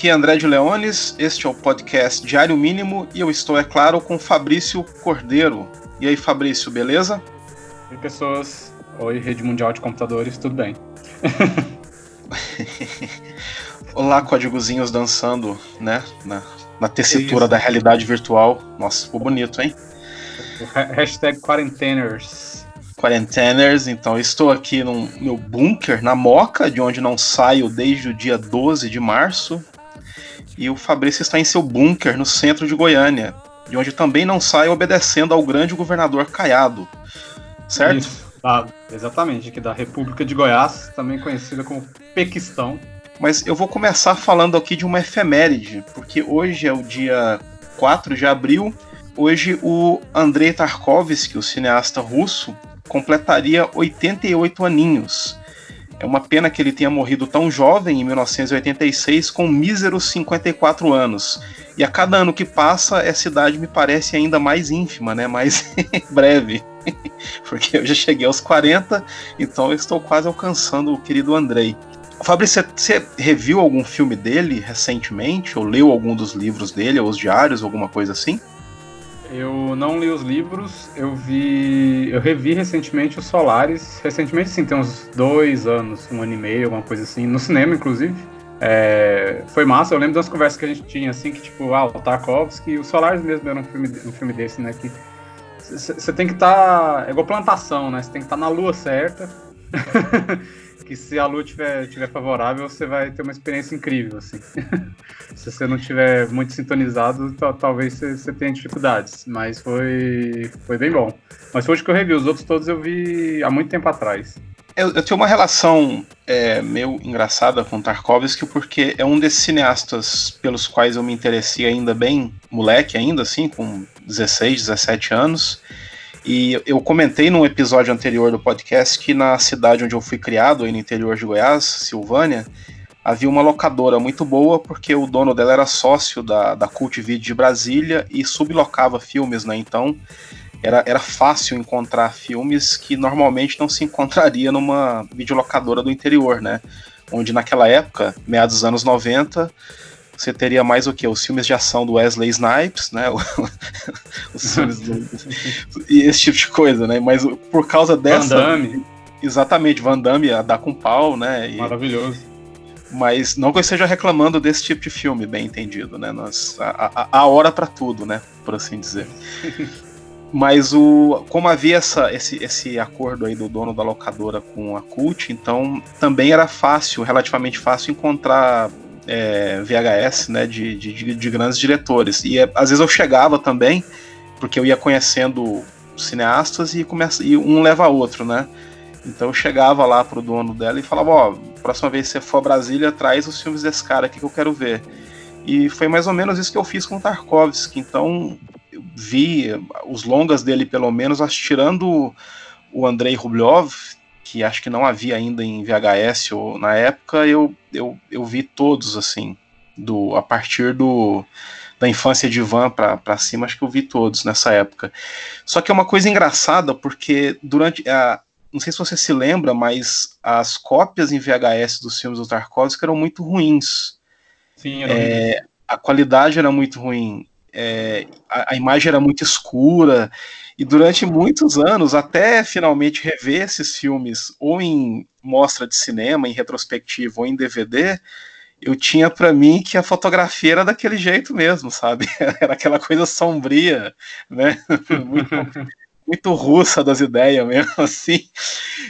Aqui é André de Leones, este é o podcast Diário Mínimo e eu estou, é claro, com Fabrício Cordeiro. E aí, Fabrício, beleza? Oi, pessoas. Oi, Rede Mundial de Computadores, tudo bem? Olá, códigozinhos dançando, né? Na, na tessitura da realidade virtual. Nossa, ficou bonito, hein? Hashtag quarenteners. Quarenteners, então estou aqui no meu bunker, na Moca, de onde não saio desde o dia 12 de março. E o Fabrício está em seu bunker, no centro de Goiânia, de onde também não sai obedecendo ao grande governador Caiado. Certo? Isso, ah, exatamente, aqui da República de Goiás, também conhecida como Pequistão. Mas eu vou começar falando aqui de uma efeméride, porque hoje é o dia 4 de abril. Hoje o Andrei Tarkovsky, o cineasta russo, completaria 88 aninhos. É uma pena que ele tenha morrido tão jovem, em 1986, com míseros 54 anos. E a cada ano que passa, essa idade me parece ainda mais ínfima, né? mais breve. Porque eu já cheguei aos 40, então eu estou quase alcançando o querido Andrei. Fabrício, você reviu algum filme dele recentemente? Ou leu algum dos livros dele, ou os diários, alguma coisa assim? Eu não li os livros, eu vi. Eu revi recentemente os Solares. Recentemente, sim, tem uns dois anos, um ano e meio, alguma coisa assim, no cinema, inclusive. É, foi massa, eu lembro das conversas que a gente tinha, assim, que tipo, ah, o Tarkovsky, o Solares mesmo era um filme, um filme desse, né? Que você tem que estar. Tá, é igual plantação, né? Você tem que estar tá na lua certa. que se a lua tiver, tiver favorável, você vai ter uma experiência incrível, assim. se você não tiver muito sintonizado, talvez você, tenha dificuldades, mas foi, foi bem bom. Mas foi hoje que eu revi, os outros todos eu vi há muito tempo atrás. Eu, eu tenho uma relação é, meio engraçada com Tarkovsky, porque é um desses cineastas pelos quais eu me interessei ainda bem moleque, ainda assim, com 16, 17 anos. E eu comentei num episódio anterior do podcast que na cidade onde eu fui criado, aí no interior de Goiás, Silvânia, havia uma locadora muito boa porque o dono dela era sócio da, da Cult Video de Brasília e sublocava filmes, né? Então era, era fácil encontrar filmes que normalmente não se encontraria numa videolocadora do interior, né? Onde naquela época, meados dos anos 90, você teria mais o que? Os filmes de ação do Wesley Snipes, né? Os filmes do... e esse tipo de coisa, né? Mas por causa dessa. Van Damme. Exatamente, Van Damme a dar com pau, né? E... Maravilhoso. Mas não que eu esteja reclamando desse tipo de filme, bem entendido, né? Nós, a, a, a hora para tudo, né? Por assim dizer. Mas o, como havia essa, esse, esse acordo aí do dono da locadora com a Cult, então também era fácil, relativamente fácil, encontrar é, VHS né, de, de, de, grandes diretores. E é, às vezes eu chegava também, porque eu ia conhecendo cineastas e, começa, e um leva a outro, né? Então eu chegava lá pro dono dela e falava, ó, oh, próxima vez que você for a Brasília, traz os filmes desse cara aqui que eu quero ver. E foi mais ou menos isso que eu fiz com Tarkovsky. Então eu vi os longas dele, pelo menos, tirando o Andrei Rublev, que acho que não havia ainda em VHS ou na época, eu, eu, eu vi todos assim, do a partir do da infância de Van para cima, acho que eu vi todos nessa época. Só que é uma coisa engraçada porque durante a não sei se você se lembra, mas as cópias em VHS dos filmes do Tarkovsky eram muito ruins. Sim, é, a qualidade era muito ruim, é, a, a imagem era muito escura. E durante muitos anos, até finalmente rever esses filmes, ou em mostra de cinema, em retrospectiva, ou em DVD, eu tinha para mim que a fotografia era daquele jeito mesmo, sabe? Era aquela coisa sombria, né? Muito, muito russa das ideias mesmo, assim.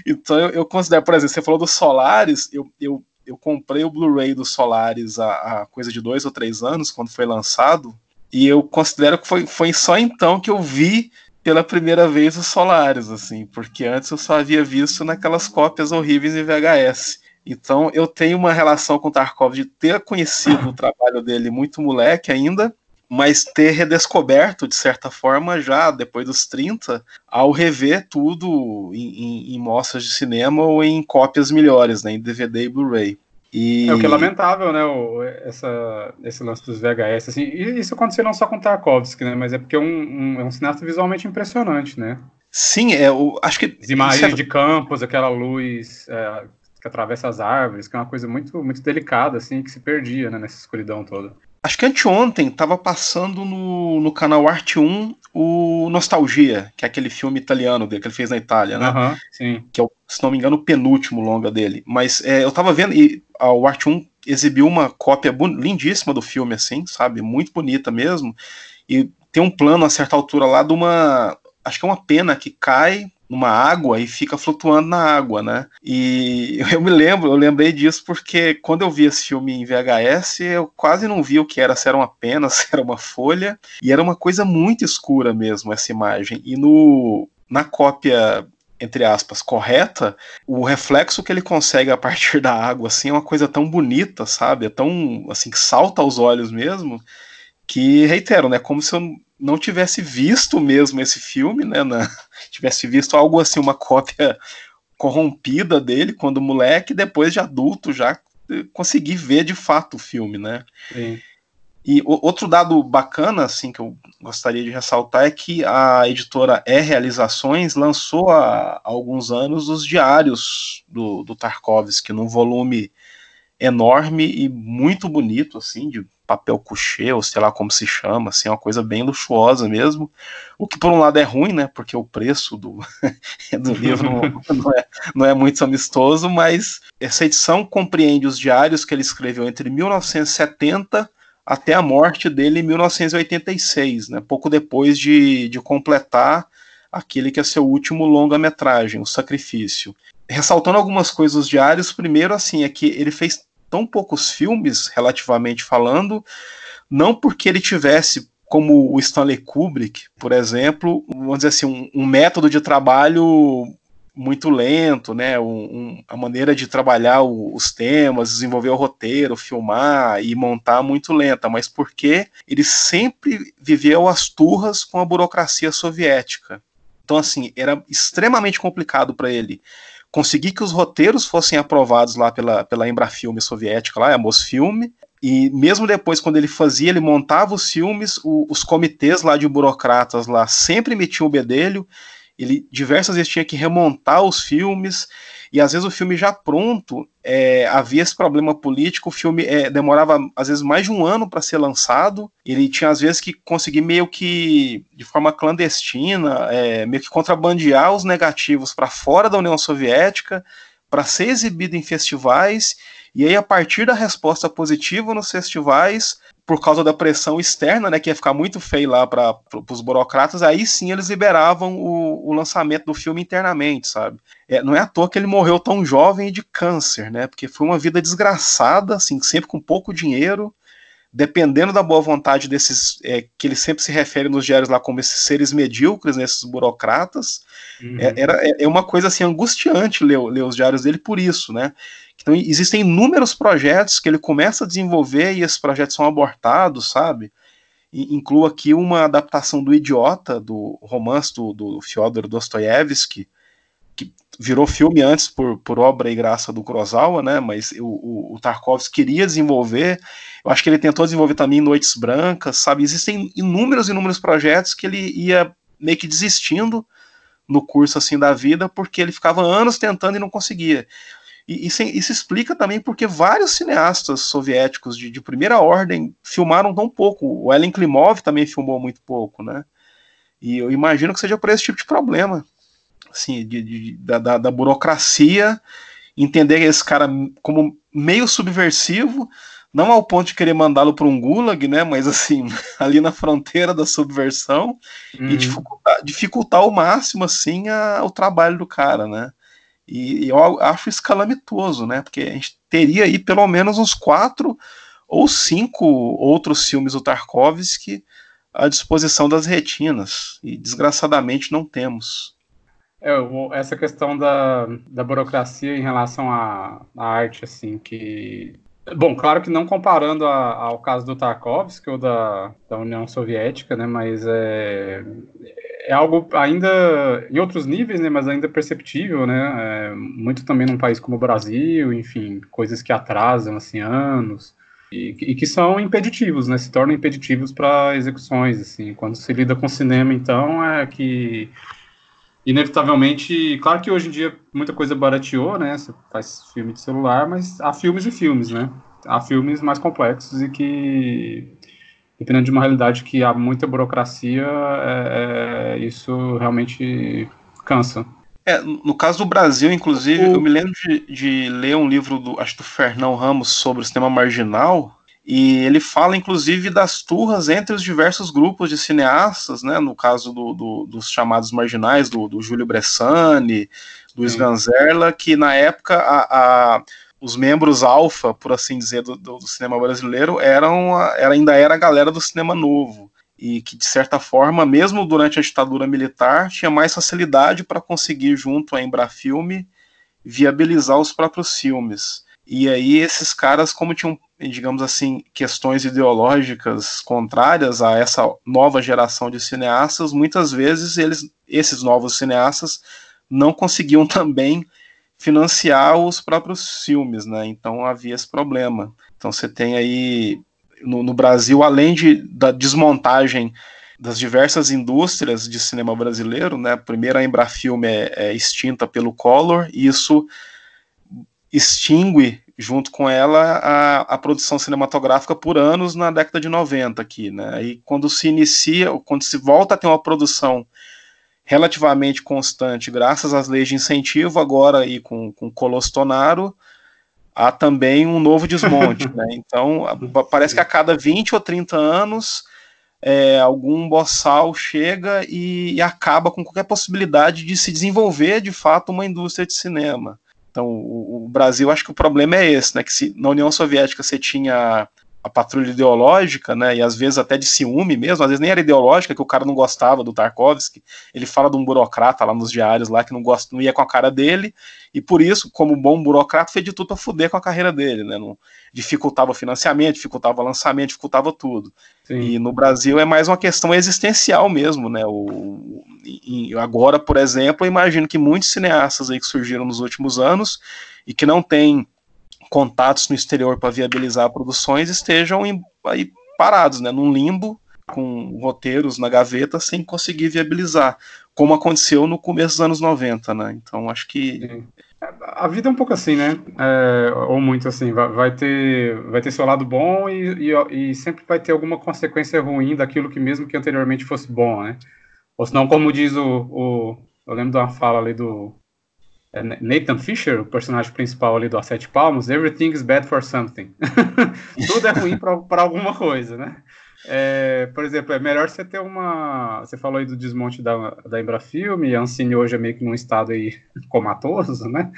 Então eu, eu, considero, por exemplo, você falou dos Solares, eu, eu, eu comprei o Blu-ray dos Solares há, há coisa de dois ou três anos, quando foi lançado, e eu considero que foi, foi só então que eu vi pela primeira vez os Solares, assim, porque antes eu só havia visto naquelas cópias horríveis em VHS. Então eu tenho uma relação com Tarkov de ter conhecido o trabalho dele muito moleque ainda, mas ter redescoberto, de certa forma, já depois dos 30, ao rever tudo em, em, em mostras de cinema ou em cópias melhores, né, em DVD e Blu-ray. E... É o que é lamentável, né? O, essa, esse lance dos VHS. Assim, e isso aconteceu não só com Tarkovsky, né? Mas é porque é um, um, é um cineasta visualmente impressionante, né? Sim, é, o, acho que. As imagens de campos, aquela luz é, que atravessa as árvores, que é uma coisa muito, muito delicada, assim, que se perdia né, nessa escuridão toda. Acho que anteontem estava passando no, no canal Arte 1 o Nostalgia, que é aquele filme italiano dele que ele fez na Itália, né? Uhum, sim. Que é, se não me engano, o penúltimo longa dele. Mas é, eu tava vendo, e a, o Arte 1 exibiu uma cópia lindíssima do filme, assim, sabe? Muito bonita mesmo. E tem um plano a certa altura lá de uma. Acho que é uma pena que cai numa água e fica flutuando na água, né? E eu me lembro, eu lembrei disso porque quando eu vi esse filme em VHS, eu quase não vi o que era, se era uma pena, se era uma folha, e era uma coisa muito escura mesmo essa imagem. E no na cópia entre aspas, correta, o reflexo que ele consegue a partir da água, assim, é uma coisa tão bonita, sabe? É tão, assim, que salta aos olhos mesmo, que, reitero, né, como se eu não tivesse visto mesmo esse filme, né? Na, tivesse visto algo assim, uma cópia corrompida dele quando moleque, depois de adulto já consegui ver de fato o filme, né? Sim. E o, outro dado bacana, assim, que eu gostaria de ressaltar é que a editora E Realizações lançou há, há alguns anos os diários do, do Tarkovsky num volume enorme e muito bonito, assim, de papel couché, ou sei lá como se chama, assim, é uma coisa bem luxuosa mesmo. O que por um lado é ruim, né? Porque o preço do, do livro não, não, é, não é muito amistoso, mas essa edição compreende os diários que ele escreveu entre 1970 até a morte dele em 1986, né? Pouco depois de, de completar aquele que é seu último longa-metragem, O Sacrifício. Ressaltando algumas coisas dos diários, primeiro, assim, é que ele fez tão poucos filmes, relativamente falando, não porque ele tivesse, como o Stanley Kubrick, por exemplo, vamos dizer assim, um, um método de trabalho muito lento, né? Um, um, a maneira de trabalhar o, os temas, desenvolver o roteiro, filmar e montar muito lenta, mas porque ele sempre viveu as turras com a burocracia soviética. Então, assim, era extremamente complicado para ele conseguir que os roteiros fossem aprovados lá pela, pela Embrafilme soviética, lá, a Mosfilm, e mesmo depois, quando ele fazia, ele montava os filmes, o, os comitês lá de burocratas lá sempre metiam o bedelho, ele diversas vezes tinha que remontar os filmes, e às vezes o filme já pronto, é, havia esse problema político, o filme é, demorava às vezes mais de um ano para ser lançado, ele tinha às vezes que conseguir meio que de forma clandestina, é, meio que contrabandear os negativos para fora da União Soviética, para ser exibido em festivais, e aí a partir da resposta positiva nos festivais, por causa da pressão externa, né, que ia ficar muito feio lá para os burocratas, aí sim eles liberavam o, o lançamento do filme internamente, sabe? É, não é à toa que ele morreu tão jovem de câncer, né? Porque foi uma vida desgraçada, assim, sempre com pouco dinheiro, dependendo da boa vontade desses, é, que ele sempre se refere nos diários lá como esses seres medíocres, né, esses burocratas, uhum. é, era, é, é uma coisa assim angustiante ler, ler os diários dele por isso, né? Então existem inúmeros projetos que ele começa a desenvolver e esses projetos são abortados, sabe? E incluo aqui uma adaptação do Idiota, do romance do, do Fyodor Dostoiévski, que virou filme antes por, por obra e graça do Kurosawa, né? Mas o, o, o Tarkovsky queria desenvolver. Eu acho que ele tentou desenvolver também Noites Brancas, sabe? Existem inúmeros, inúmeros projetos que ele ia meio que desistindo no curso assim da vida, porque ele ficava anos tentando e não conseguia. E isso, isso explica também porque vários cineastas soviéticos de, de, primeira ordem filmaram tão pouco. O Ellen Klimov também filmou muito pouco, né? E eu imagino que seja por esse tipo de problema, assim, de, de da, da, burocracia, entender esse cara como meio subversivo, não ao ponto de querer mandá-lo para um gulag, né? Mas assim, ali na fronteira da subversão uhum. e dificultar, dificultar ao máximo assim a, o trabalho do cara, né? E, eu acho isso calamitoso, né? Porque a gente teria aí pelo menos uns quatro ou cinco outros filmes do Tarkovsky à disposição das retinas. E desgraçadamente não temos. É, essa questão da, da burocracia em relação à, à arte, assim, que. Bom, claro que não comparando a, ao caso do Tarkovsky ou da, da União Soviética, né? Mas é, é algo ainda em outros níveis, né, mas ainda perceptível, né, é, muito também num país como o Brasil, enfim, coisas que atrasam assim anos e, e que são impeditivos, né, se tornam impeditivos para execuções, assim, quando se lida com cinema, então é que inevitavelmente, claro que hoje em dia muita coisa barateou, né? Você faz filme de celular, mas há filmes e filmes, né? Há filmes mais complexos e que, dependendo de uma realidade que há muita burocracia, é, é, isso realmente cansa. É, no caso do Brasil, inclusive, o... eu me lembro de, de, ler um livro do, acho do Fernão Ramos sobre o sistema marginal, e ele fala, inclusive, das turras entre os diversos grupos de cineastas, né? No caso do, do, dos chamados marginais, do, do Júlio Bressani, do Sganzerla, que na época a, a, os membros alfa, por assim dizer, do, do, cinema brasileiro eram era, ainda era a galera do cinema novo. E que, de certa forma, mesmo durante a ditadura militar, tinha mais facilidade para conseguir, junto à Embrafilme, viabilizar os próprios filmes. E aí esses caras, como tinham, digamos assim, questões ideológicas contrárias a essa nova geração de cineastas, muitas vezes eles, esses novos cineastas não conseguiam também financiar os próprios filmes, né? Então havia esse problema. Então você tem aí no, no Brasil, além de, da desmontagem das diversas indústrias de cinema brasileiro, né? Primeiro a Embrafilme é, é extinta pelo Collor, e isso extingue junto com ela a, a produção cinematográfica por anos na década de 90 aqui, né? E quando se inicia, quando se volta a ter uma produção relativamente constante, graças às leis de incentivo, agora aí com, com Colostonaro, há também um novo desmonte, né? Então, parece que a cada 20 ou 30 anos é, algum boçal chega e, e acaba com qualquer possibilidade de se desenvolver de fato uma indústria de cinema. Então, o, o, Brasil, acho que o problema é esse, né? Que se na União Soviética você tinha a patrulha ideológica, né, e às vezes até de ciúme mesmo, às vezes nem era ideológica, que o cara não gostava do Tarkovsky, ele fala de um burocrata lá nos diários lá que não, gosta, não ia com a cara dele, e por isso, como bom burocrata, fez de tudo para fuder com a carreira dele, né, não, dificultava o financiamento, dificultava o lançamento, dificultava tudo. Sim. E no Brasil é mais uma questão existencial mesmo, né, o, e agora, por exemplo, eu imagino que muitos cineastas aí que surgiram nos últimos anos, e que não têm contatos no exterior para viabilizar produções estejam em, aí parados, né, num limbo com roteiros na gaveta sem conseguir viabilizar, como aconteceu no começo dos anos 90, né? Então acho que a vida é um pouco assim, né? É, ou muito assim, vai, vai, ter vai ter seu lado bom e, e, e, sempre vai ter alguma consequência ruim daquilo que mesmo que anteriormente fosse bom, né? Ou senão, como diz o, o eu lembro de uma fala ali do é, Nathan Fisher, o personagem principal ali do A Sete Palmos, everything is bad for something. Tudo é ruim para alguma coisa, né? É, por exemplo, é melhor você ter uma. Você falou aí do desmonte da, da Embrafilme, a Ancine hoje é meio que num estado aí comatoso, né?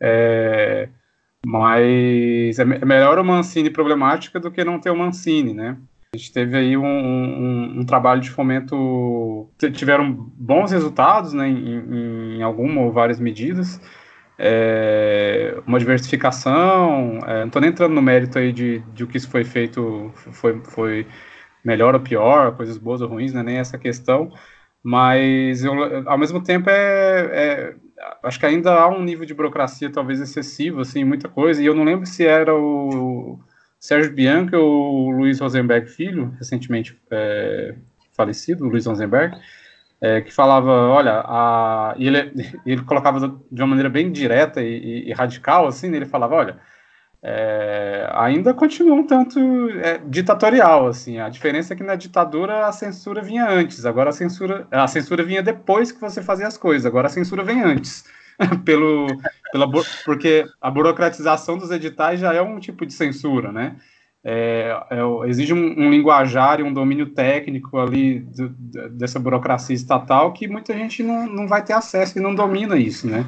É, mas é, é melhor uma Ancine problemática do que não ter uma Ancine, né? A gente teve aí um, um, um, trabalho de fomento, tiveram bons resultados né, em, em alguma ou várias medidas, é, uma diversificação, é, não estou nem entrando no mérito aí de, de o que isso foi feito, foi, foi melhor ou pior, coisas boas ou ruins, né, nem essa questão, mas eu, ao mesmo tempo é, é, acho que ainda há um nível de burocracia talvez excessivo, assim, muita coisa, e eu não lembro se era o Sérgio Bianca ou Luiz Rosenberg Filho, recentemente é, falecido, Luiz Rosenberg, é, que falava, olha, a, e ele, ele colocava de uma maneira bem direta e, e, e radical, assim, né, ele falava, olha, é, ainda continua um tanto é, ditatorial, assim, a diferença é que na ditadura a censura vinha antes, agora a censura, a censura vinha depois que você fazia as coisas, agora a censura vem antes. pelo, pela, porque a burocratização dos editais já é um tipo de censura, né? É, é, exige um, um, linguajar e um domínio técnico ali do, dessa burocracia estatal que muita gente não, não vai ter acesso e não domina isso, né?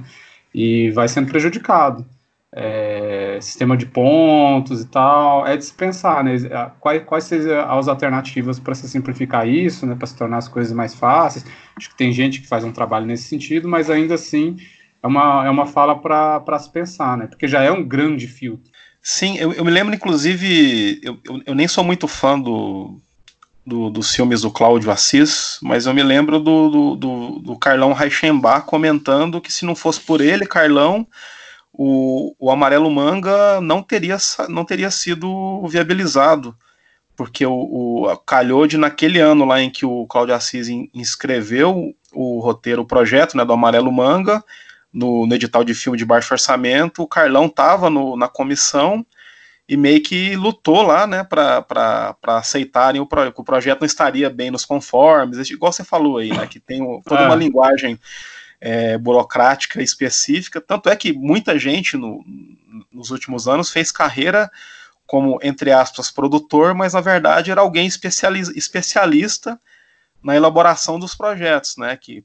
E vai sendo prejudicado. É, sistema de pontos e tal, é dispensar, né? Quais, quais seriam as alternativas para se simplificar isso, né? Para se tornar as coisas mais fáceis? Acho que tem gente que faz um trabalho nesse sentido, mas ainda assim é uma, é uma fala para se pensar, né? Porque já é um grande filtro. Sim, eu, eu me lembro, inclusive, eu, eu, eu, nem sou muito fã do, do, dos filmes do Cláudio Assis, mas eu me lembro do, do, do, do Carlão Reichenbach comentando que se não fosse por ele, Carlão, o, o Amarelo Manga não teria, não teria sido viabilizado porque o, o calhou de naquele ano lá em que o Cláudio Assis inscreveu o roteiro, o projeto né, do Amarelo Manga, no, no edital de filme de baixo orçamento, o Carlão estava na comissão e meio que lutou lá, né, para aceitarem o, pro, que o projeto não estaria bem nos conformes, igual você falou aí, né, que tem toda uma é. linguagem é, burocrática específica, tanto é que muita gente no, nos últimos anos fez carreira como, entre aspas, produtor, mas na verdade era alguém especialista na elaboração dos projetos, né, que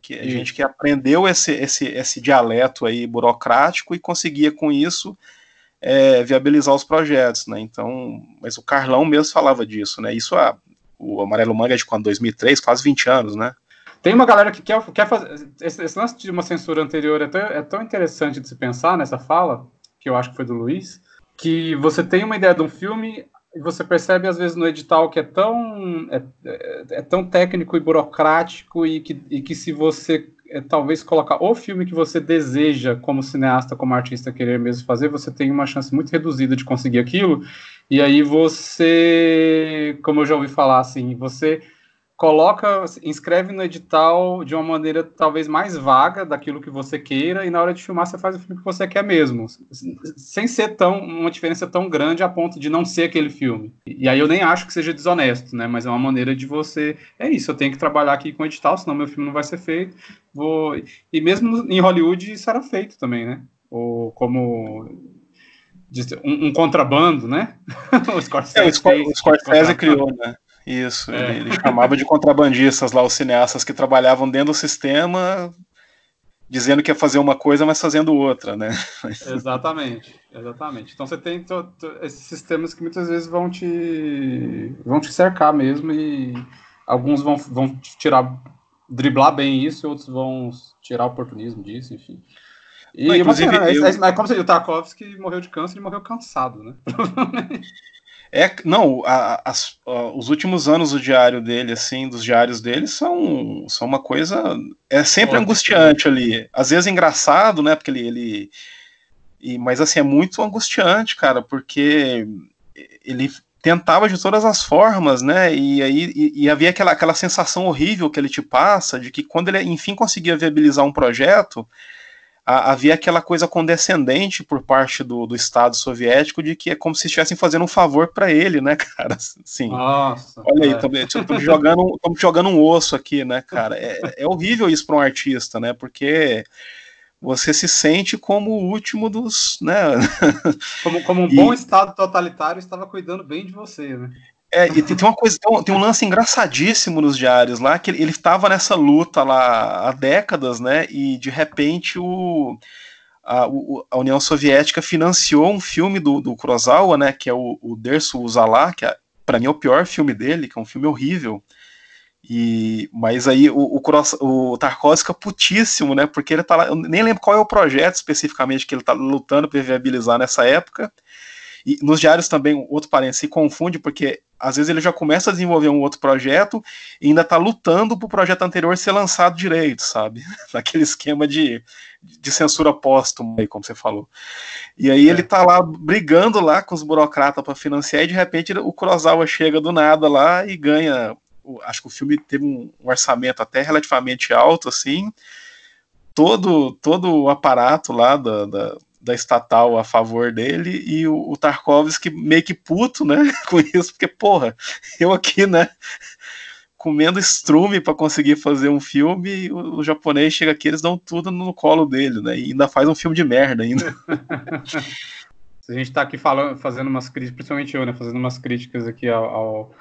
que a gente que aprendeu esse, esse, esse dialeto aí burocrático e conseguia com isso é, viabilizar os projetos, né? Então, mas o Carlão mesmo falava disso, né? Isso a, o Amarelo Manga é de quando 2003, quase 20 anos, né? Tem uma galera que quer, quer fazer. Esse, esse lance de uma censura anterior é tão, é tão interessante de se pensar nessa fala, que eu acho que foi do Luiz, que você tem uma ideia de um filme, e você percebe às vezes no edital que é tão é, é, é tão técnico e burocrático e que, e que se você é, talvez colocar o filme que você deseja como cineasta, como artista querer mesmo fazer, você tem uma chance muito reduzida de conseguir aquilo. E aí você, como eu já ouvi falar assim, você coloca, inscreve no edital de uma maneira talvez mais vaga daquilo que você queira, e na hora de filmar você faz o filme que você quer mesmo, sem ser tão uma diferença tão grande a ponto de não ser aquele filme. E aí eu nem acho que seja desonesto, né? Mas é uma maneira de você. É isso, eu tenho que trabalhar aqui com o edital, senão meu filme não vai ser feito. Vou... E mesmo em Hollywood isso era feito também, né? Ou como um, um contrabando, né? o Scorsese, é, o Scorsese, o Scorsese criou, né? Isso, é. ele, ele chamava de contrabandistas lá os cineastas que trabalhavam dentro do sistema, dizendo que ia fazer uma coisa, mas fazendo outra, né? Exatamente, exatamente. Então você tem esses sistemas que muitas vezes vão te vão te cercar mesmo e alguns vão, vão tirar driblar bem isso, e outros vão tirar oportunismo disso, enfim. E Não, inclusive, uma eu... é, é, como se o Tarkovsky morreu de câncer e morreu cansado, né? É, não, a, a, os últimos anos do diário dele, assim, dos diários dele, são, são uma coisa. É sempre Ótimo. angustiante ali. Às vezes engraçado, né? Porque ele. ele e, mas assim, é muito angustiante, cara, porque ele tentava de todas as formas, né? E aí e, e havia aquela, aquela sensação horrível que ele te passa de que quando ele enfim conseguia viabilizar um projeto a, havia aquela coisa condescendente por parte do, do Estado soviético de que é como se estivessem fazendo um favor para ele, né, cara? Sim. Nossa, Olha aí, estamos jogando, jogando um osso aqui, né, cara? É, é horrível isso para um artista, né? Porque você se sente como o último dos, né? Como, como um e... bom Estado totalitário estava cuidando bem de você, né? É, e tem uma coisa, tem um, tem um, lance engraçadíssimo nos diários lá, que ele estava nessa luta lá há décadas, né? E de repente o, a, a União Soviética financiou um filme do, do Kurosawa, né? Que é o, o Dersu Uzala, que é, para mim é o pior filme dele, que é um filme horrível. E, mas aí o, o, o Tarkovsky fica putíssimo, né? Porque ele tá lá, eu nem lembro qual é o projeto especificamente que ele tá lutando para viabilizar nessa época. E nos diários também, outro parênteses, se confunde, porque às vezes ele já começa a desenvolver um outro projeto e ainda está lutando para o projeto anterior ser lançado direito, sabe? Naquele esquema de, de censura póstuma, como você falou. E aí é. ele está lá brigando lá com os burocratas para financiar e de repente o Kurosawa chega do nada lá e ganha. Acho que o filme teve um, um orçamento até relativamente alto, assim. Todo, todo o aparato lá da, da da estatal a favor dele e o, o Tarkovsky meio que puto, né, com isso, porque, porra, eu aqui, né, comendo estrume para conseguir fazer um filme e o, o, japonês chega aqui, eles dão tudo no colo dele, né, e ainda faz um filme de merda ainda. a gente tá aqui falando, fazendo umas críticas, principalmente eu, né, fazendo umas críticas aqui ao, ao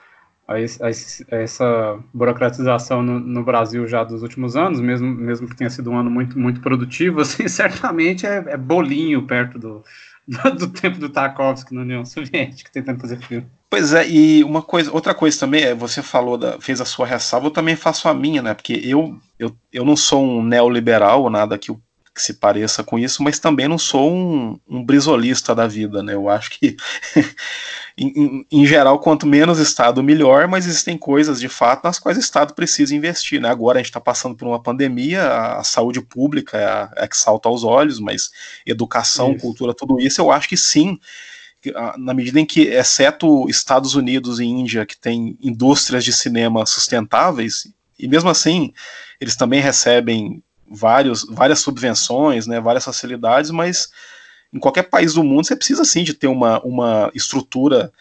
a, a, essa burocratização no, no, Brasil já dos últimos anos, mesmo, mesmo que tenha sido um ano muito, muito produtivo, assim, certamente é, é bolinho perto do, do, do, tempo do Tarkovsky na União Soviética, tentando fazer filme. Pois é, e uma coisa, outra coisa também, é, você falou, da, fez a sua ressalva, eu também faço a minha, né, porque eu, eu, eu não sou um neoliberal ou nada que, que se pareça com isso, mas também não sou um, um brisolista da vida, né, eu acho que em, em, geral, quanto menos Estado, melhor, mas existem coisas de fato nas quais o Estado precisa investir. Né? Agora a gente está passando por uma pandemia, a, a saúde pública é, a, é que salta aos olhos, mas educação, isso. cultura, tudo isso, eu acho que sim, na medida em que, exceto Estados Unidos e Índia, que tem indústrias de cinema sustentáveis, e mesmo assim eles também recebem vários, várias subvenções, né, várias facilidades, mas em qualquer país do mundo você precisa sim de ter uma, uma estrutura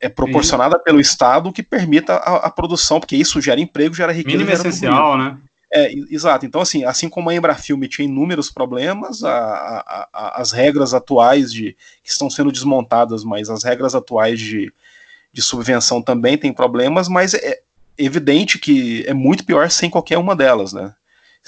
é proporcionada sim. pelo Estado que permita a, a, produção, porque isso gera emprego, gera riqueza. Mínimo essencial, né? É, exato. Então, assim, assim como a Embrafilme tinha inúmeros problemas, a, a, a, as regras atuais de que estão sendo desmontadas, mas as regras atuais de, de subvenção também têm problemas, mas é evidente que é muito pior sem qualquer uma delas, né?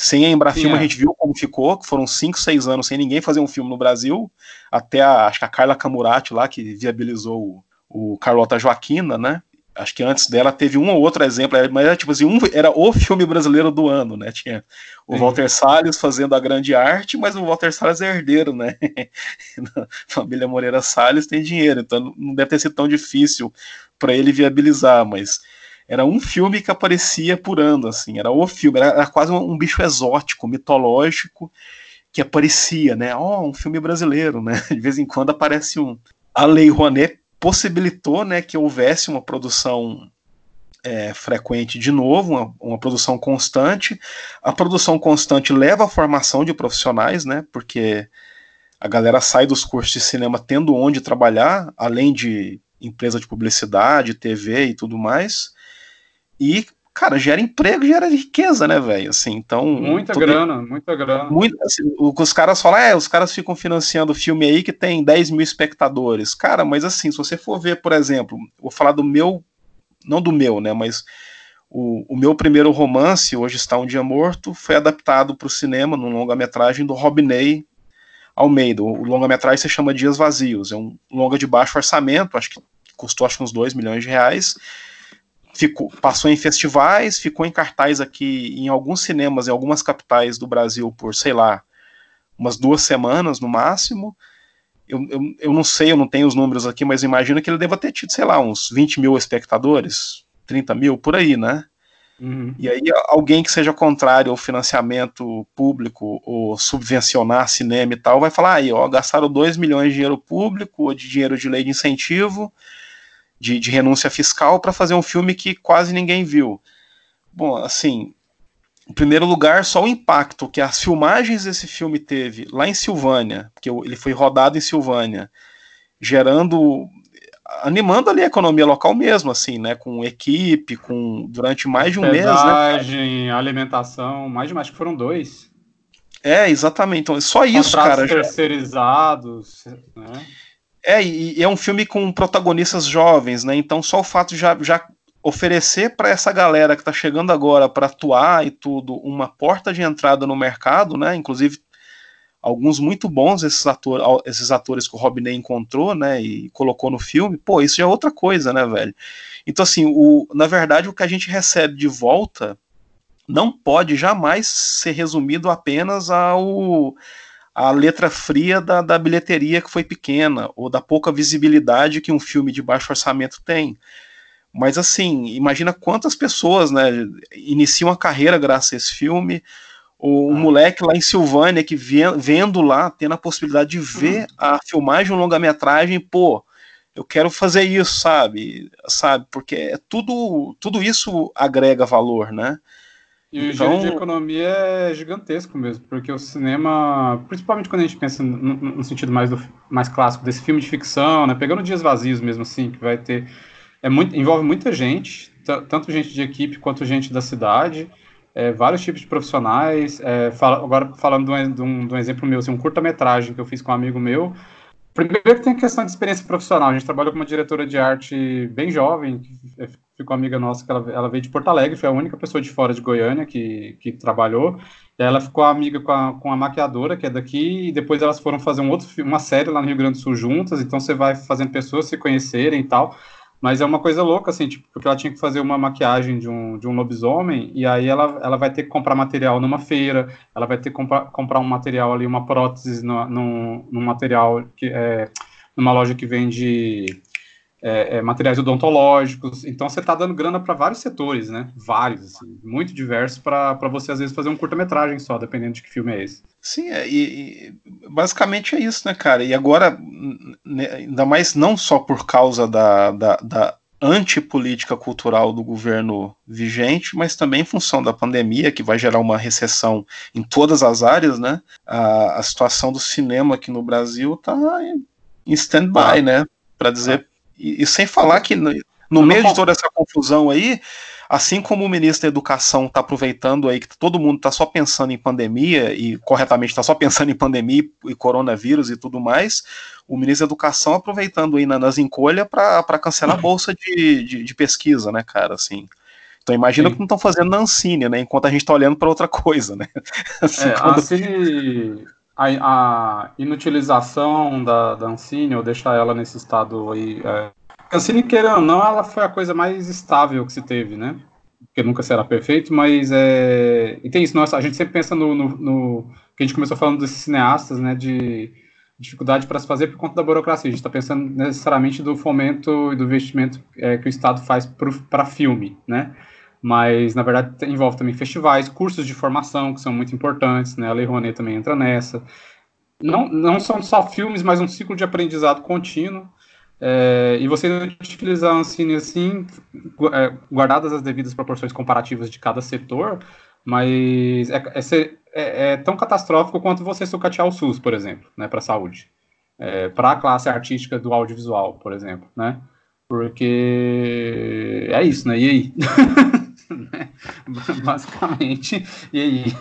Sem a Embrafilme, é. a gente viu como ficou, que foram 5, 6 anos sem ninguém fazer um filme no Brasil, até a, acho que a Carla Camurati lá, que viabilizou o, o Carlota Joaquina, né? acho que antes dela teve um ou outro exemplo, mas era tipo assim, um, era o filme brasileiro do ano, né? Tinha o. Walter Salles fazendo a grande arte, mas o Walter Salles é herdeiro, né? família Moreira Salles tem dinheiro, então não deve ter sido tão difícil para ele viabilizar, mas era um filme que aparecia por ano, assim, era o filme, era, era quase um, um, bicho exótico, mitológico, que aparecia, né? Ó, oh, um filme brasileiro, né? De vez em quando aparece um. A Lei Rouanet possibilitou né, que houvesse uma produção é, frequente de novo, uma, uma, produção constante. A produção constante leva à formação de profissionais, né, porque a galera sai dos cursos de cinema tendo onde trabalhar, além de empresa de publicidade, TV e tudo mais. E cara, gera emprego, gera riqueza, né, velho? Assim, então. Muita grana, muita grana. Muito, assim, o que os caras falam, é, os caras ficam financiando filme aí que tem 10 mil espectadores. Cara, mas assim, se você for ver, por exemplo, vou falar do meu. Não do meu, né? Mas o, o meu primeiro romance, Hoje Está um Dia Morto, foi adaptado para o cinema num longa-metragem do Robinei Almeida. O longa-metragem se chama Dias Vazios. É um longa de baixo orçamento, acho que custou acho, uns 2 milhões de reais ficou, passou em festivais, ficou em cartaz aqui em alguns cinemas, em algumas capitais do Brasil por, sei lá, umas duas semanas no máximo. Eu, eu, eu não sei, eu não tenho os números aqui, mas imagino que ele deva ter tido, sei lá, uns 20 mil espectadores, 30 mil, por aí, né? Uhum. E aí alguém que seja contrário ao financiamento público ou subvencionar cinema e tal, vai falar, aí, ó, gastaram 2 milhões de dinheiro público ou de dinheiro de lei de incentivo, de, de renúncia fiscal para fazer um filme que quase ninguém viu. Bom, assim, em primeiro lugar, só o impacto que as filmagens desse filme teve lá em Silvânia, porque ele foi rodado em Silvânia, gerando animando ali a economia local mesmo, assim, né, com equipe, com durante mais de um Pesagem, mês, né? alimentação, mais de mais que foram dois. É, exatamente. Então, só isso, Contratos cara. terceirizados, já... né? É, e é um filme com protagonistas jovens, né? Então só o fato de já, já oferecer para essa galera que está chegando agora para atuar e tudo uma porta de entrada no mercado, né? Inclusive alguns muito bons esses, ator, esses atores que o Robinei encontrou, né? E colocou no filme. Pô, isso já é outra coisa, né, velho? Então assim, o, na verdade o que a gente recebe de volta não pode jamais ser resumido apenas ao a letra fria da, da bilheteria que foi pequena, ou da pouca visibilidade que um filme de baixo orçamento tem. Mas assim, imagina quantas pessoas né, iniciam a carreira graças a esse filme. O um ah. moleque lá em Silvânia que vendo lá, tendo a possibilidade de ver uhum. a filmagem de um longa-metragem, pô, eu quero fazer isso, sabe? Sabe? Porque é tudo, tudo isso agrega valor, né? E o então... giro de economia é gigantesco mesmo, porque o cinema, principalmente quando a gente pensa no, no sentido mais, do, mais clássico desse filme de ficção, né, pegando dias vazios mesmo assim, que vai ter, é muito, envolve muita gente, tanto gente de equipe quanto gente da cidade, é, vários tipos de profissionais. É, fala, agora falando de um, de, um, de um, exemplo meu, assim, um curta-metragem que eu fiz com um amigo meu. Primeiro que tem a questão de experiência profissional. A gente trabalhou com uma diretora de arte bem jovem, que ficou amiga nossa, que ela, ela veio de Porto Alegre, foi a única pessoa de fora de Goiânia que, que trabalhou. E ela ficou amiga com a, com a maquiadora, que é daqui, e depois elas foram fazer um outro, uma série lá no Rio Grande do Sul juntas, então você vai fazendo pessoas se conhecerem e tal. Mas é uma coisa louca, assim, tipo, porque ela tinha que fazer uma maquiagem de um, de um lobisomem, e aí ela, ela vai ter que comprar material numa feira, ela vai ter que comprar, comprar um material ali, uma prótese no, num, num material que é numa loja que vende é, é, materiais odontológicos. Então você está dando grana para vários setores, né? Vários, assim, muito diversos para você às vezes fazer um curta-metragem só, dependendo de que filme é esse. Sim, é, e, e, basicamente é isso, né, cara? E agora, né, ainda mais não só por causa da, da, da antipolítica cultural do governo vigente, mas também em função da pandemia, que vai gerar uma recessão em todas as áreas, né? A, a situação do cinema aqui no Brasil está em stand-by, ah. né? Para dizer. E, e, sem falar que no, no meio de toda essa confusão aí, assim como o ministro da Educação está aproveitando aí que todo mundo está só pensando em pandemia e corretamente está só pensando em pandemia e coronavírus e tudo mais, o ministro da Educação aproveitando aí nas encolhas para cancelar a bolsa de, de, de, pesquisa, né, cara, assim. Então imagina Sim. que não estão fazendo na Ancine, né, enquanto a gente está olhando para outra coisa, né. Assim, é, quando... a Ancine, a, a, inutilização da, da Ancine, ou deixar ela nesse estado aí... É... A Ancine, querendo ou não, ela foi a coisa mais estável que se teve, né, porque nunca será perfeito, mas é... E tem isso, nossa, a gente sempre pensa no, no, no... que a gente começou falando desses cineastas, né, de dificuldade para se fazer por conta da burocracia. A gente está pensando necessariamente do fomento e do investimento é, que o Estado faz para filme, né? Mas, na verdade, envolve também festivais, cursos de formação, que são muito importantes, né? A Lei Rouanet também entra nessa. Não, não são só filmes, mas um ciclo de aprendizado contínuo. É, e você utilizar a Ancine assim, é, guardadas as devidas proporções comparativas de cada setor, mas é, é, é, é, tão catastrófico quanto você sucatear o SUS, por exemplo, né, para a saúde. É, para a classe artística do audiovisual, por exemplo, né? Porque é isso, né? E aí? Basicamente, e aí?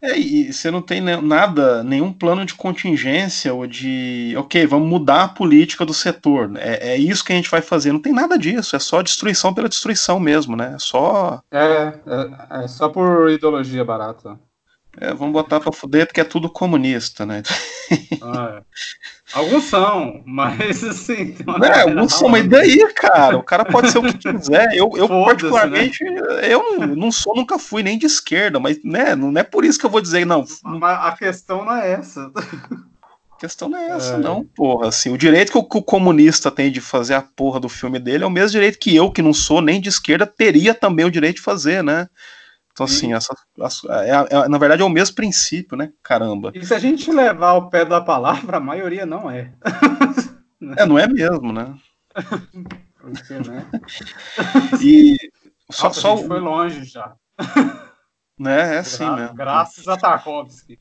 É, e você não tem nada, nenhum plano de contingência ou de, ok, vamos mudar a política do setor. É, é isso que a gente vai fazer. Não tem nada disso. É só destruição pela destruição mesmo, né? É só. É, é, é só por ideologia barata. É, vamos botar pra fuder porque é tudo comunista, né? Ah, é. Alguns são, mas assim. É, alguns são, mas daí, cara? O cara pode ser o que quiser. Eu, eu particularmente, né? eu não sou, nunca fui nem de esquerda, mas né, não é por isso que eu vou dizer, não. Mas a questão não é essa. A questão não é essa, é. não, porra. Assim, o direito que o, que o, comunista tem de fazer a porra do filme dele é o mesmo direito que eu, que não sou nem de esquerda, teria também o direito de fazer, né? Então, assim, essa, é, é, na verdade é o mesmo princípio, né? Caramba. E se a gente levar o pé da palavra, a maioria não é. é, não é mesmo, né? Né? E só, Nossa, só foi longe já. Né? É assim mesmo. Graças a Tarkovsky.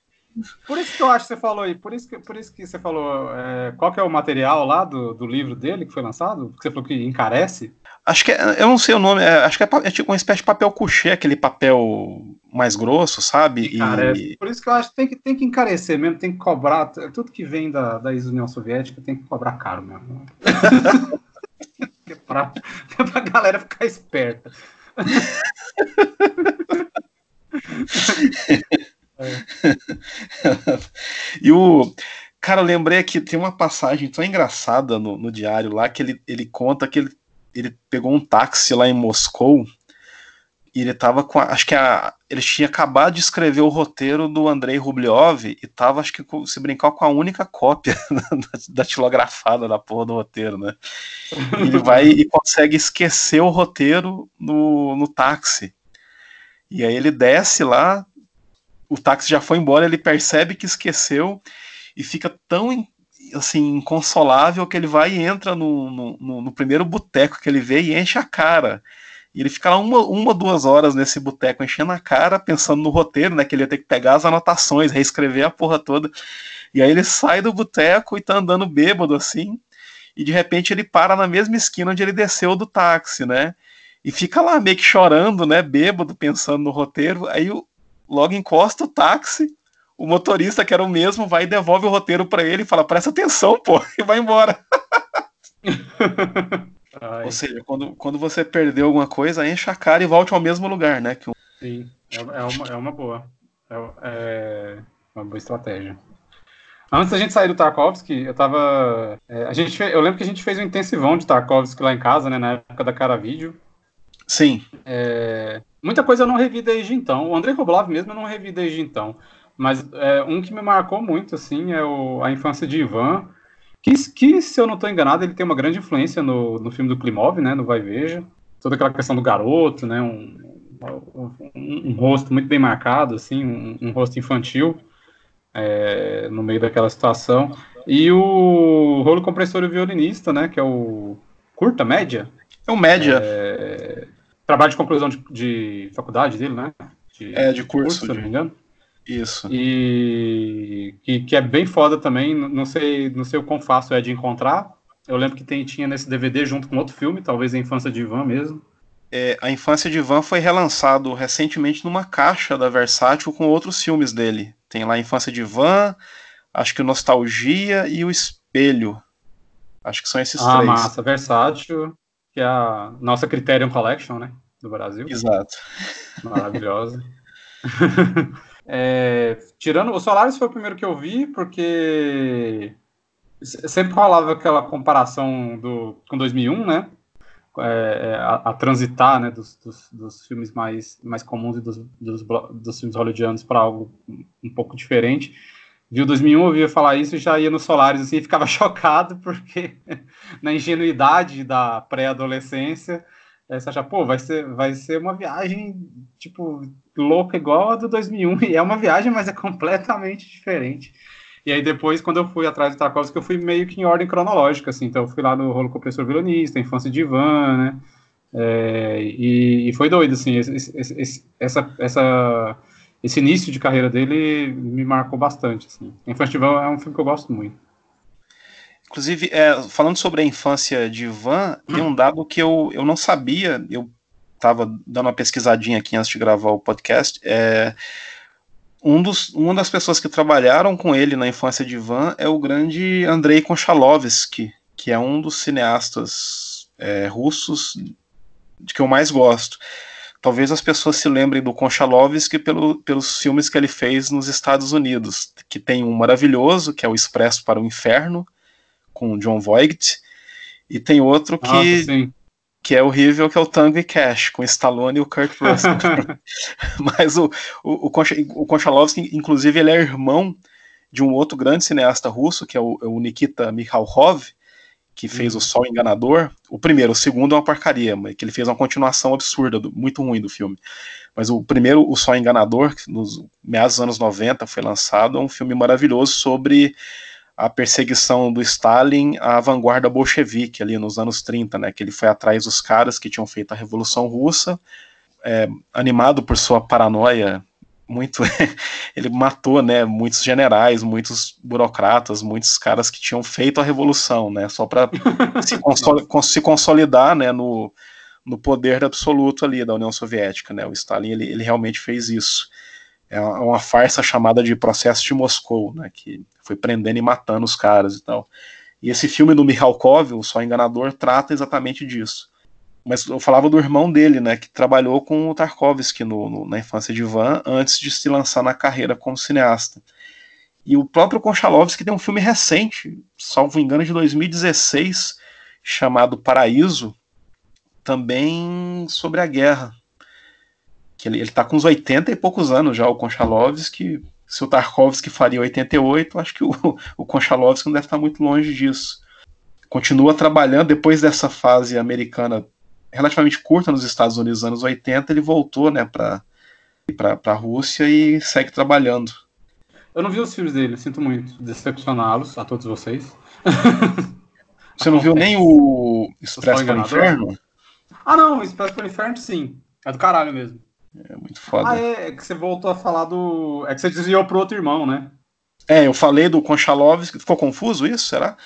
Por isso que eu acho que você falou aí, por isso que, por isso que você falou, é, qual que é o material lá do, do livro dele que foi lançado? Que você falou que encarece? Acho que é, eu não sei o nome, é, acho que é, é, tipo uma espécie de papel couché, aquele papel mais grosso, sabe? E... Por isso que eu acho que tem que, tem que encarecer mesmo, tem que cobrar. Tudo que vem da, da ex-União Soviética tem que cobrar caro mesmo. pra, pra galera ficar esperta. e o. Cara, eu lembrei que tem uma passagem tão engraçada no, no diário lá que ele, ele conta que ele ele pegou um táxi lá em Moscou e ele tava com. Acho que a, ele tinha acabado de escrever o roteiro do Andrei Rubliov e tava, acho que, se brincar, com a única cópia da, da tilografada da porra do roteiro, né? Ele vai e consegue esquecer o roteiro no, no táxi. E aí ele desce lá, o táxi já foi embora, ele percebe que esqueceu e fica tão assim, inconsolável que ele vai e entra no, no, no primeiro boteco que ele vê e enche a cara. E ele fica lá uma, uma duas horas nesse boteco enchendo a cara, pensando no roteiro, né? Que ele ia ter que pegar as anotações, reescrever a porra toda. E aí ele sai do boteco e tá andando bêbado assim. E de repente ele para na mesma esquina onde ele desceu do táxi, né? E fica lá meio que chorando, né? Bêbado, pensando no roteiro. Aí logo encosta o táxi o motorista, que era o mesmo, vai e devolve o roteiro para ele e fala: presta atenção, pô, e vai embora. Ou seja, quando, quando você perdeu alguma coisa, enche a cara e volte ao mesmo lugar, né? Que... Sim, é, é, uma, é uma boa. É, é uma boa estratégia. Antes da gente sair do Tarkovsky, eu tava. É, a gente, eu lembro que a gente fez um intensivão de Tarkovsky lá em casa, né? Na época da cara vídeo. Sim. É, muita coisa eu não revi desde então. O Andrei Koblov mesmo eu não revi desde então. Mas é, um que me marcou muito, assim, é o, a infância de Ivan, que, que, se eu não estou enganado, ele tem uma grande influência no, no filme do Klimov, né, no Vai Veja. Toda aquela questão do garoto, né, um, um, um rosto muito bem marcado, assim, um, um rosto infantil é, no meio daquela situação. E o rolo compressor e violinista, né? Que é o curta, média? É o média. É... Trabalho de conclusão de, de, faculdade dele, né? De, é, de curso. curso se não me engano. Isso. E que, que é bem foda também. Não sei, não sei o quão fácil é de encontrar. Eu lembro que tem, tinha nesse DVD junto com outro filme, talvez a Infância de Ivan mesmo. É, a Infância de Ivan foi relançado recentemente numa caixa da Versátil com outros filmes dele. Tem lá a Infância de Ivan, acho que o Nostalgia e o Espelho. Acho que são esses ah, três. Ah, massa. Versátil, que é a nossa Criterion Collection, né? Do Brasil. Exato. Maravilhosa. É, tirando o Solaris foi o primeiro que eu vi, porque sempre rolava aquela comparação do, com 2001, né? É, é, a, a, transitar né, dos, dos, dos, filmes mais, mais comuns e dos, dos, dos filmes hollywoodianos para algo um pouco diferente. Viu 2001, ouvia falar isso e já ia no Solaris assim, e ficava chocado, porque na ingenuidade da pré-adolescência, você acha, pô, vai ser, vai ser uma viagem, tipo, louca igual a do 2001, e é uma viagem, mas é completamente diferente. E aí depois, quando eu fui atrás do Tarkovsky, eu fui meio que em ordem cronológica, assim, então eu fui lá no Rolo Compressor Violonista, Infância de Ivan, né, é, e, e, foi doido, assim, esse, esse, essa, essa, esse início de carreira dele me marcou bastante, assim. Infância de Ivan é um filme que eu gosto muito. Inclusive, é, falando sobre a infância de Ivan, tem um dado que eu, eu não sabia, eu estava dando uma pesquisadinha aqui antes de gravar o podcast. É, um dos, uma das pessoas que trabalharam com ele na infância de Ivan é o grande Andrei Konchalovsky, que é um dos cineastas é, russos de que eu mais gosto. Talvez as pessoas se lembrem do Konchalovsky pelo, pelos filmes que ele fez nos Estados Unidos, que tem um maravilhoso, que é o Expresso para o Inferno, com John Voight, e tem outro que, Nossa, que é horrível, que é o Tango e Cash, com Stallone e o Kurt Russell. Mas o, o, o, Konchalovsky, inclusive, ele é irmão de um outro grande cineasta russo, que é o, o Nikita Mikhalkov, que fez hum. O Sol Enganador. O primeiro, o segundo é uma porcaria, mas que ele fez uma continuação absurda, do, muito ruim do filme. Mas o primeiro, O Sol Enganador, que nos meados dos anos 90 foi lançado, é um filme maravilhoso sobre a perseguição do Stalin à vanguarda bolchevique ali nos anos 30, né, que ele foi atrás dos caras que tinham feito a Revolução Russa, é, animado por sua paranoia, muito ele matou, né, muitos generais, muitos burocratas, muitos caras que tinham feito a revolução, né, só para se, se, consolidar, né, no, no poder absoluto ali da União Soviética, né, o Stalin ele, ele realmente fez isso. É uma farsa chamada de Processo de Moscou, né, que foi prendendo e matando os caras e tal. E esse filme do Mikhalkov, o Só Enganador, trata exatamente disso. Mas eu falava do irmão dele, né, que trabalhou com o Tarkovsky no, no, na infância de Ivan, antes de se lançar na carreira como cineasta. E o próprio Konchalovsky tem um filme recente, salvo engano, de 2016, chamado Paraíso, também sobre a guerra, que ele, ele tá com uns 80 e poucos anos já, o Konchalovsky. Se o Tarkovsky faria 88, acho que o, o Konchalovsky não deve estar muito longe disso. Continua trabalhando, depois dessa fase americana relativamente curta nos Estados Unidos, anos 80, ele voltou né, para a Rússia e segue trabalhando. Eu não vi os filmes dele, sinto muito decepcioná-los a todos vocês. Você não viu nem o Expresso para o Inferno? Ah, não, o Expresso para o Inferno sim. É do caralho mesmo. É muito foda. Ah, é, é, que você voltou a falar do. É que você desviou pro outro irmão, né? É, eu falei do Konchalovsky. Ficou confuso isso, será?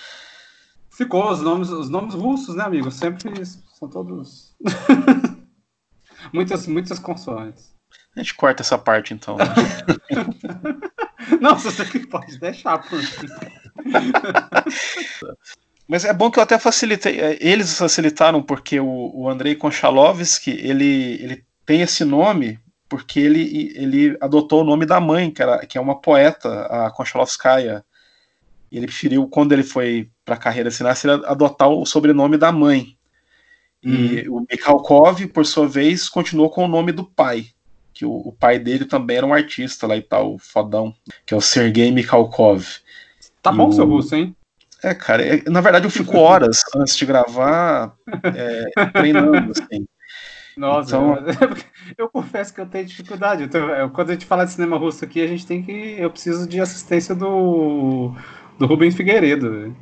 Ficou, os nomes, os nomes russos, né, amigo? Sempre são todos. muitas, muitas consoantes. A gente corta essa parte então. Né? Não, você pode deixar por Mas é bom que eu até facilitei. É, eles facilitaram porque o, o Andrei Konchalovsky ele, ele tem esse nome porque ele, ele adotou o nome da mãe, que, era, que é uma poeta, a Konchalovskaya. Ele preferiu, quando ele foi para a carreira cineasta, adotar o sobrenome da mãe. E uhum. o Mikhalkov, por sua vez, continuou com o nome do pai, que o, o, pai dele também era um artista lá e tal, fodão, que é o Sergei Mikhalkov. Tá bom o seu russo, hein? É, cara, é, na verdade eu fico horas antes de gravar é, treinando, assim. Nossa, então... eu confesso que eu tenho dificuldade. Eu, quando a gente fala de cinema russo aqui, a gente tem que. Eu preciso de assistência do, do Rubens Figueiredo.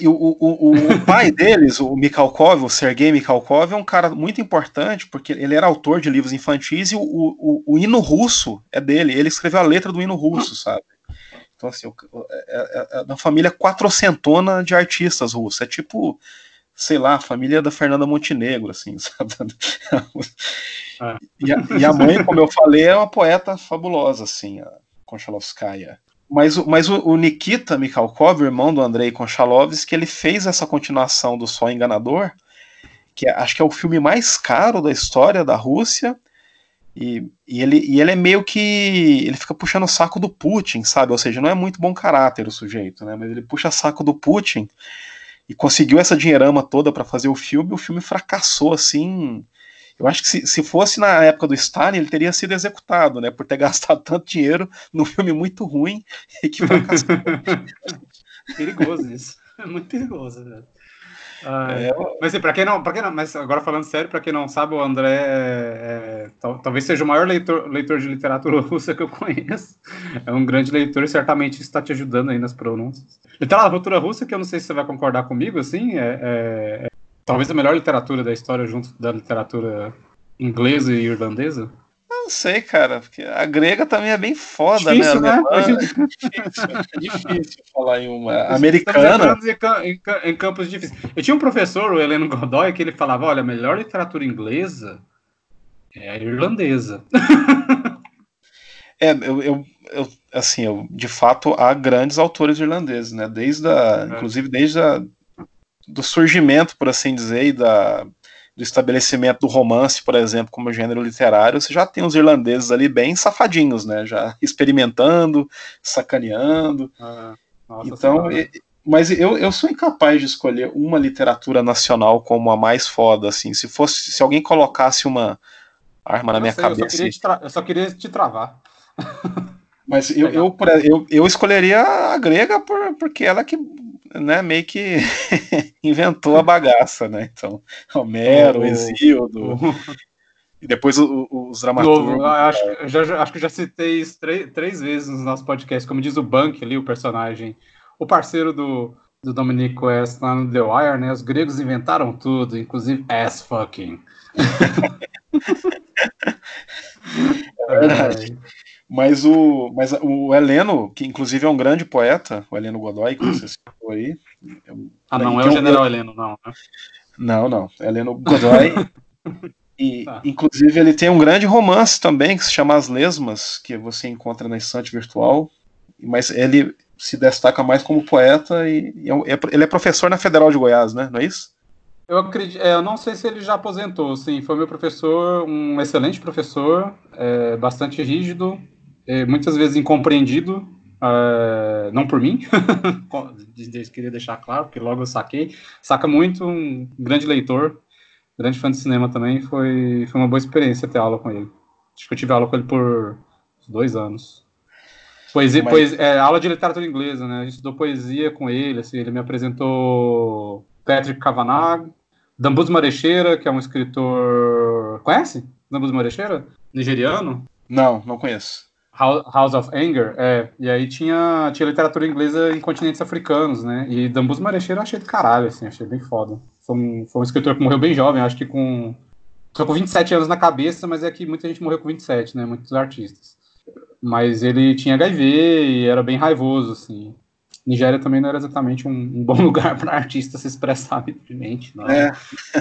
E o, o, o, pai deles, o Mikhalkov, o Sergei Mikhalkov, é um cara muito importante, porque ele era autor de livros infantis e o, o, o hino russo é dele. Ele escreveu a letra do hino russo, sabe? Então, assim, é, é, é uma família quatrocentona de artistas russos. É tipo, sei lá, a família da Fernanda Montenegro, assim, sabe? É. E, a, e, a, mãe, como eu falei, é uma poeta fabulosa, assim, a Konchalovskaya. Mas, mas o, o Nikita Mikhalkov, irmão do Andrei Konchalovsky, ele fez essa continuação do Só Enganador, que é, acho que é o filme mais caro da história da Rússia, e, e, ele, e ele é meio que. Ele fica puxando o saco do Putin, sabe? Ou seja, não é muito bom caráter o sujeito, né? Mas ele puxa saco do Putin e conseguiu essa dinheirama toda para fazer o filme. O filme fracassou assim eu acho que se, se fosse na época do Stalin, ele teria sido executado, né? Por ter gastado tanto dinheiro num filme muito ruim e que fracassou. perigoso isso. É muito perigoso, né? É, mas assim, para quem não, para quem não, mas agora falando sério, para quem não sabe, o André é, é, talvez seja o maior leitor, leitor de literatura russa que eu conheço. É um grande leitor e certamente está te ajudando aí nas pronúncias. Literatura russa, que eu não sei se você vai concordar comigo, assim, é, é Talvez a melhor literatura da história junto da literatura inglesa e irlandesa? Não sei, cara, porque a grega também é bem foda, né? difícil, né? né? É difícil, é difícil falar em uma americana. Em, em, campos difíceis. Eu tinha um professor, o Heleno Godoy, que ele falava: olha, a melhor literatura inglesa é a irlandesa. É, eu, eu, eu, assim, eu, de fato, há grandes autores irlandeses, né? Desde a, é. inclusive desde a do surgimento, por assim dizer, e da, do estabelecimento do romance, por exemplo, como gênero literário, você já tem os irlandeses ali bem safadinhos, né? Já experimentando, sacaneando. Ah, nossa, então, e, mas eu, eu sou incapaz de escolher uma literatura nacional como a mais foda, assim. Se fosse, se alguém colocasse uma arma na minha sei, cabeça. Eu só, eu só queria te travar. Mas eu, eu, eu, eu, escolheria a grega por, porque ela que né, meio que inventou a bagaça, né? Então, Homero, oh, Exíodo. E depois o, o, os dramaturgos. acho, já, acho que já citei isso três, três vezes no nosso podcast, como diz o Bank ali, o personagem, o parceiro do, do Dominic West lá no The Wire, né? Os gregos inventaram tudo, inclusive ass fucking. é verdade. Mas o, mas o Heleno, que inclusive é um grande poeta, o Heleno Godoy, que você citou aí. É ah, não é o General um... Heleno, não. Né? Não, não. Heleno Godoy. e, tá. inclusive, ele tem um grande romance também, que se chama As Lesmas, que você encontra na estante virtual. Mas ele se destaca mais como poeta e, e é, é ele é professor na Federal de Goiás, né? Não é isso? Eu acredito, é, eu não sei se ele já aposentou, sim, foi meu professor, um excelente professor, é, bastante rígido, é, muitas vezes incompreendido, é, não por mim, queria deixar claro, porque logo eu saquei, saca muito, um grande leitor, grande fã de cinema também, foi, foi uma boa experiência ter aula com ele. Acho que eu tive aula com ele por dois anos. Poesia, Mas... poesia é, aula de literatura inglesa, né? A gente estudou poesia com ele, assim, ele me apresentou Patrick Kavanagh, Dambus Marecheira, que é um escritor. Conhece? Dambus Marecheira? Nigeriano? Não, não conheço. House of Anger, é. E aí tinha, tinha literatura inglesa em continentes africanos, né? E Dambus Marecheira eu achei do caralho, assim, achei bem foda. Foi um, foi um escritor que morreu bem jovem, acho que com. Tô com 27 anos na cabeça, mas é que muita gente morreu com 27, né? Muitos artistas. Mas ele tinha HIV e era bem raivoso, assim. Nigéria também não era exatamente um, um bom lugar para artista se expressar livremente. Não. É,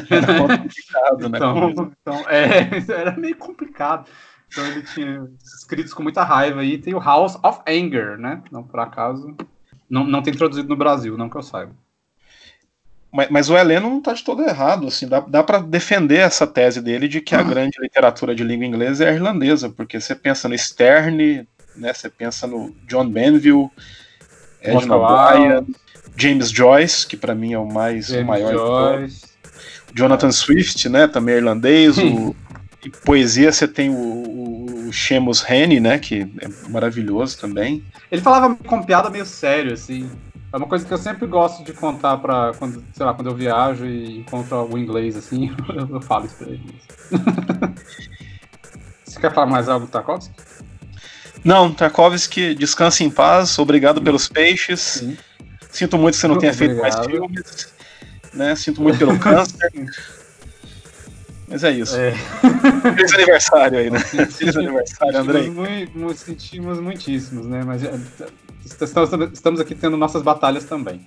era complicado, né? Então, então, é, era meio complicado. Então ele tinha escritos com muita raiva aí. Tem o House of Anger, né? Não por acaso. Não, não tem traduzido no Brasil, não que eu saiba. Mas, mas o Heleno não está de todo errado, assim, dá, dá para defender essa tese dele de que a grande literatura de língua inglesa é a irlandesa, porque você pensa no Sterne, né, você pensa no John Benville, Edna Bryant, James Joyce, que para mim é o mais o maior. Joyce. Jonathan Swift, né, também é irlandês, o em poesia você tem o, o, o né? Que é maravilhoso também. Ele falava com piada meio sério, assim. É uma coisa que eu sempre gosto de contar para quando, sei lá, quando eu viajo e encontro algum inglês assim, eu, eu falo isso pra ele. Você quer falar mais algo do Tarkovsky? Não, Tarkovsky, descanse em paz, obrigado pelos peixes. Sim. Sinto muito que você não tenha feito mais filmes. Né? Sinto muito pelo câncer. Mas é isso. É. Feliz aniversário aí, né? Feliz aniversário, Andrei. Muito, sentimos muitíssimos, né? Mas é, estamos, estamos aqui tendo nossas batalhas também.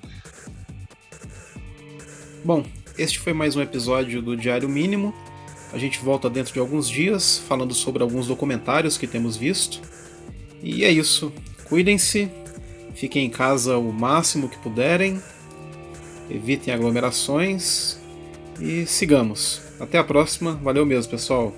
Bom, este foi mais um episódio do Diário Mínimo. A gente volta dentro de alguns dias falando sobre alguns documentários que temos visto. E é isso. Cuidem-se, fiquem em casa o máximo que puderem, evitem aglomerações e sigamos. Até a próxima. Valeu mesmo, pessoal.